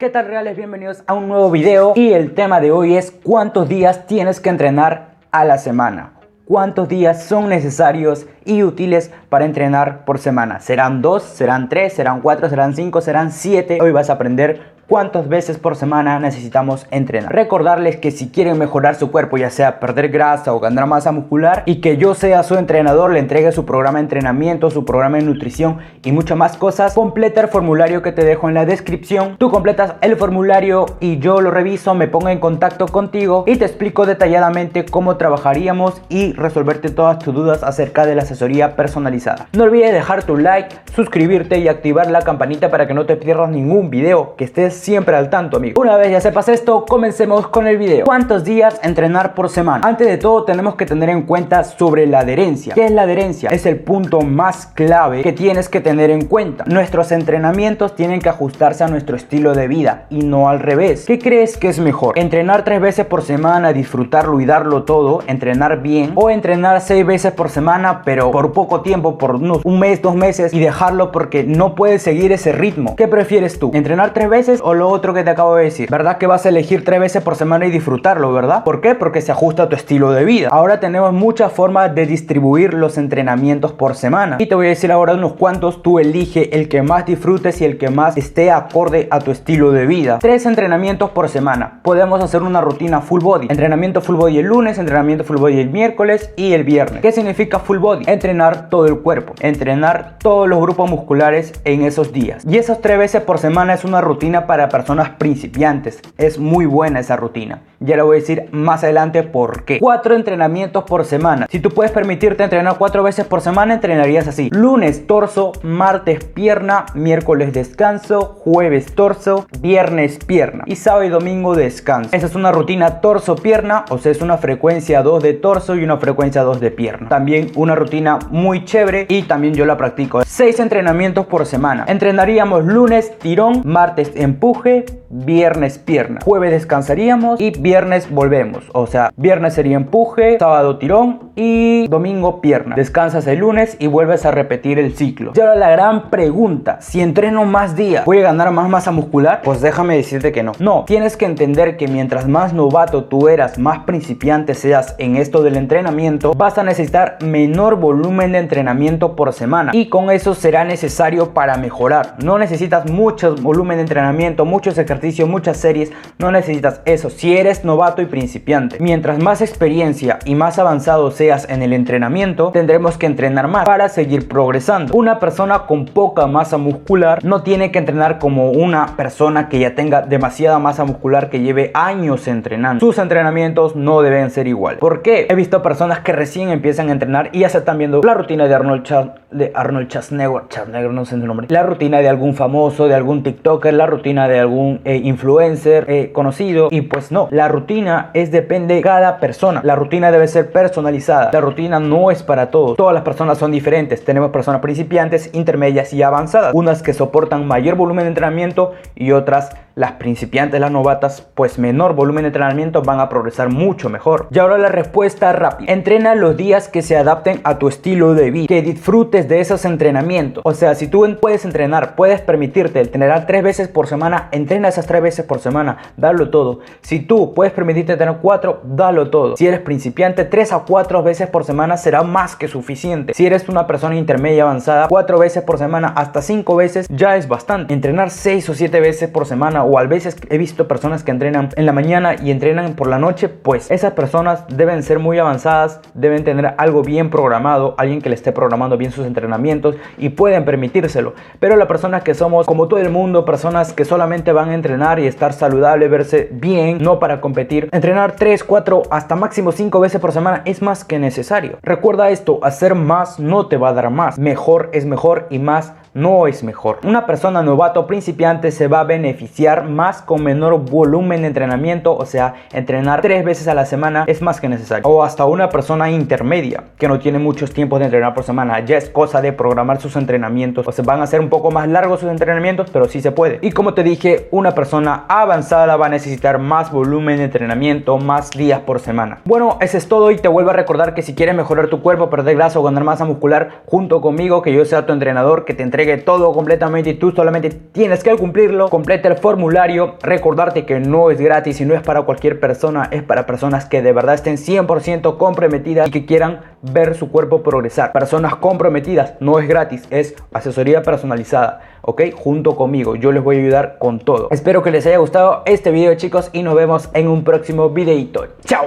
¿Qué tal reales? Bienvenidos a un nuevo video y el tema de hoy es cuántos días tienes que entrenar a la semana. ¿Cuántos días son necesarios y útiles para entrenar por semana? ¿Serán dos? ¿Serán tres? ¿Serán cuatro? ¿Serán cinco? ¿Serán siete? Hoy vas a aprender cuántas veces por semana necesitamos entrenar. Recordarles que si quieren mejorar su cuerpo, ya sea perder grasa o ganar masa muscular, y que yo sea su entrenador, le entregue su programa de entrenamiento, su programa de nutrición y muchas más cosas, completa el formulario que te dejo en la descripción. Tú completas el formulario y yo lo reviso, me pongo en contacto contigo y te explico detalladamente cómo trabajaríamos y resolverte todas tus dudas acerca de la asesoría personalizada. No olvides dejar tu like, suscribirte y activar la campanita para que no te pierdas ningún video que estés siempre al tanto, amigo. Una vez ya sepas esto, comencemos con el video. ¿Cuántos días entrenar por semana? Antes de todo, tenemos que tener en cuenta sobre la adherencia. ¿Qué es la adherencia? Es el punto más clave que tienes que tener en cuenta. Nuestros entrenamientos tienen que ajustarse a nuestro estilo de vida y no al revés. ¿Qué crees que es mejor? ¿Entrenar tres veces por semana, disfrutarlo y darlo todo? ¿Entrenar bien? ¿O entrenar seis veces por semana, pero por poco tiempo, por un mes, dos meses y dejarlo porque no puedes seguir ese ritmo? ¿Qué prefieres tú? ¿Entrenar tres veces o lo otro que te acabo de decir. ¿Verdad que vas a elegir tres veces por semana y disfrutarlo, verdad? ¿Por qué? Porque se ajusta a tu estilo de vida. Ahora tenemos muchas formas de distribuir los entrenamientos por semana. Y te voy a decir ahora unos cuantos. Tú elige el que más disfrutes y el que más esté acorde a tu estilo de vida. Tres entrenamientos por semana. Podemos hacer una rutina full body. Entrenamiento full body el lunes, entrenamiento full body el miércoles y el viernes. ¿Qué significa full body? Entrenar todo el cuerpo. Entrenar todos los grupos musculares en esos días. Y esas tres veces por semana es una rutina para personas principiantes. Es muy buena esa rutina. Ya le voy a decir más adelante por qué. Cuatro entrenamientos por semana. Si tú puedes permitirte entrenar cuatro veces por semana, entrenarías así. Lunes torso, martes pierna, miércoles descanso, jueves torso, viernes pierna y sábado y domingo descanso. Esa es una rutina torso-pierna, o sea, es una frecuencia 2 de torso y una frecuencia 2 de pierna. También una rutina muy chévere y también yo la practico. Seis entrenamientos por semana. Entrenaríamos lunes tirón, martes empuje, viernes pierna. Jueves descansaríamos y viernes volvemos. O sea, viernes sería empuje, sábado tirón domingo pierna. Descansas el lunes y vuelves a repetir el ciclo. Y ahora la gran pregunta, si entreno más días, ¿voy a ganar más masa muscular? Pues déjame decirte que no. No, tienes que entender que mientras más novato tú eras, más principiante seas en esto del entrenamiento, vas a necesitar menor volumen de entrenamiento por semana y con eso será necesario para mejorar. No necesitas mucho volumen de entrenamiento, muchos ejercicios, muchas series, no necesitas eso si eres novato y principiante. Mientras más experiencia y más avanzado seas en el entrenamiento, tendremos que entrenar más para seguir progresando. Una persona con poca masa muscular no tiene que entrenar como una persona que ya tenga demasiada masa muscular que lleve años entrenando. Sus entrenamientos no deben ser igual. ¿Por qué? He visto personas que recién empiezan a entrenar y ya se están viendo la rutina de Arnold, de Arnold Schwarzenegger, Schwarzenegger no sé su nombre, la rutina de algún famoso, de algún TikToker, la rutina de algún eh, influencer eh, conocido y pues no, la rutina es depende de cada persona. La rutina debe ser personalizada. La rutina no es para todos. Todas las personas son diferentes. Tenemos personas principiantes, intermedias y avanzadas. Unas que soportan mayor volumen de entrenamiento y otras las principiantes, las novatas, pues menor volumen de entrenamiento van a progresar mucho mejor. Y ahora la respuesta rápida. Entrena los días que se adapten a tu estilo de vida. Que disfrutes de esos entrenamientos. O sea, si tú puedes entrenar, puedes permitirte entrenar tres veces por semana, entrena esas tres veces por semana, dalo todo. Si tú puedes permitirte tener cuatro, dalo todo. Si eres principiante, tres a cuatro veces por semana será más que suficiente. Si eres una persona intermedia avanzada, cuatro veces por semana hasta cinco veces ya es bastante. Entrenar seis o siete veces por semana o a veces he visto personas que entrenan en la mañana y entrenan por la noche, pues esas personas deben ser muy avanzadas, deben tener algo bien programado, alguien que le esté programando bien sus entrenamientos y pueden permitírselo. Pero las personas que somos, como todo el mundo, personas que solamente van a entrenar y estar saludable, verse bien, no para competir, entrenar 3, 4, hasta máximo 5 veces por semana es más que necesario. Recuerda esto, hacer más no te va a dar más, mejor es mejor y más no es mejor. Una persona novato principiante se va a beneficiar más con menor volumen de entrenamiento, o sea, entrenar tres veces a la semana es más que necesario. O hasta una persona intermedia que no tiene muchos tiempos de entrenar por semana, ya es cosa de programar sus entrenamientos, o se van a hacer un poco más largos sus entrenamientos, pero sí se puede. Y como te dije, una persona avanzada va a necesitar más volumen de entrenamiento, más días por semana. Bueno, eso es todo y te vuelvo a recordar que si quieres mejorar tu cuerpo, perder grasa o ganar masa muscular junto conmigo, que yo sea tu entrenador, que te entregue todo completamente y tú solamente tienes que cumplirlo, completa el formulario formulario, recordarte que no es gratis y no es para cualquier persona, es para personas que de verdad estén 100% comprometidas y que quieran ver su cuerpo progresar. Personas comprometidas, no es gratis, es asesoría personalizada, ¿ok? Junto conmigo, yo les voy a ayudar con todo. Espero que les haya gustado este video chicos y nos vemos en un próximo videito. ¡Chao!